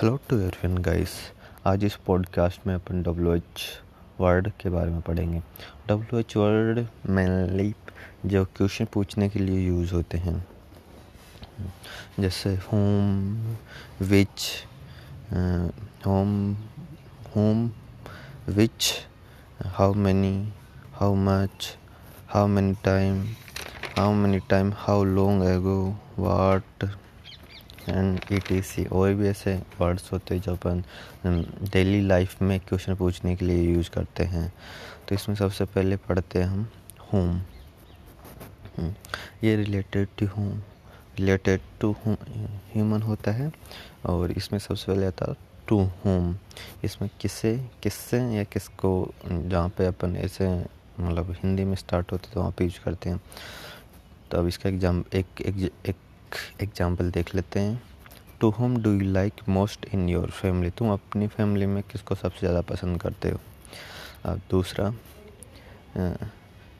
Hello to everyone guys आज इस podcast में अपन डब्ल्यू एच वर्ड के बारे में पढ़ेंगे। डब्ल्यू एच वर्ड मेनली जो क्वेश्चन पूछने के लिए यूज़ होते हैं। जैसे whom which whom whom which how many how much how many time how many time how long ago what and E T C और भी ऐसे वर्ड्स होते हैं जो अपन डेली लाइफ में क्वेश्चन पूछने के लिए यूज़ करते हैं। तो इसमें सबसे पहले पढ़ते हैं हम होम ये related to whom related to human होता है और इसमें सबसे पहले आता टू होम इसमें किसे, किससे या किसको, जहाँ पे अपन ऐसे मतलब हिंदी में स्टार्ट होते तो वहाँ पे यूज़ करते हैं। तो अब इसका एग्ज़ाम एक एक एक एग्ज़ाम्पल देख लेते हैं। To whom do you like most in your family तुम अपनी फैमिली में किसको सबसे ज़्यादा पसंद करते हो? अब दूसरा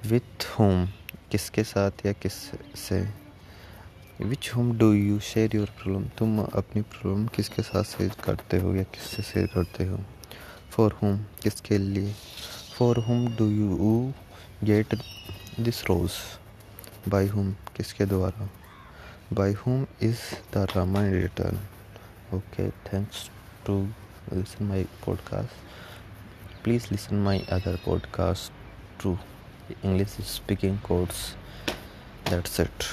विथ होम किसके साथ या किस से? Which whom do you share your problem तुम अपनी प्रॉब्लम किसके साथ शेयर करते हो या किससे शेयर करते हो? फॉर होम किसके लिए? For whom do you get this rose by whom किसके द्वारा? By whom is the Ramayana written? Okay, thanks to listen my podcast. Please listen my other podcast too. English speaking course. That's it.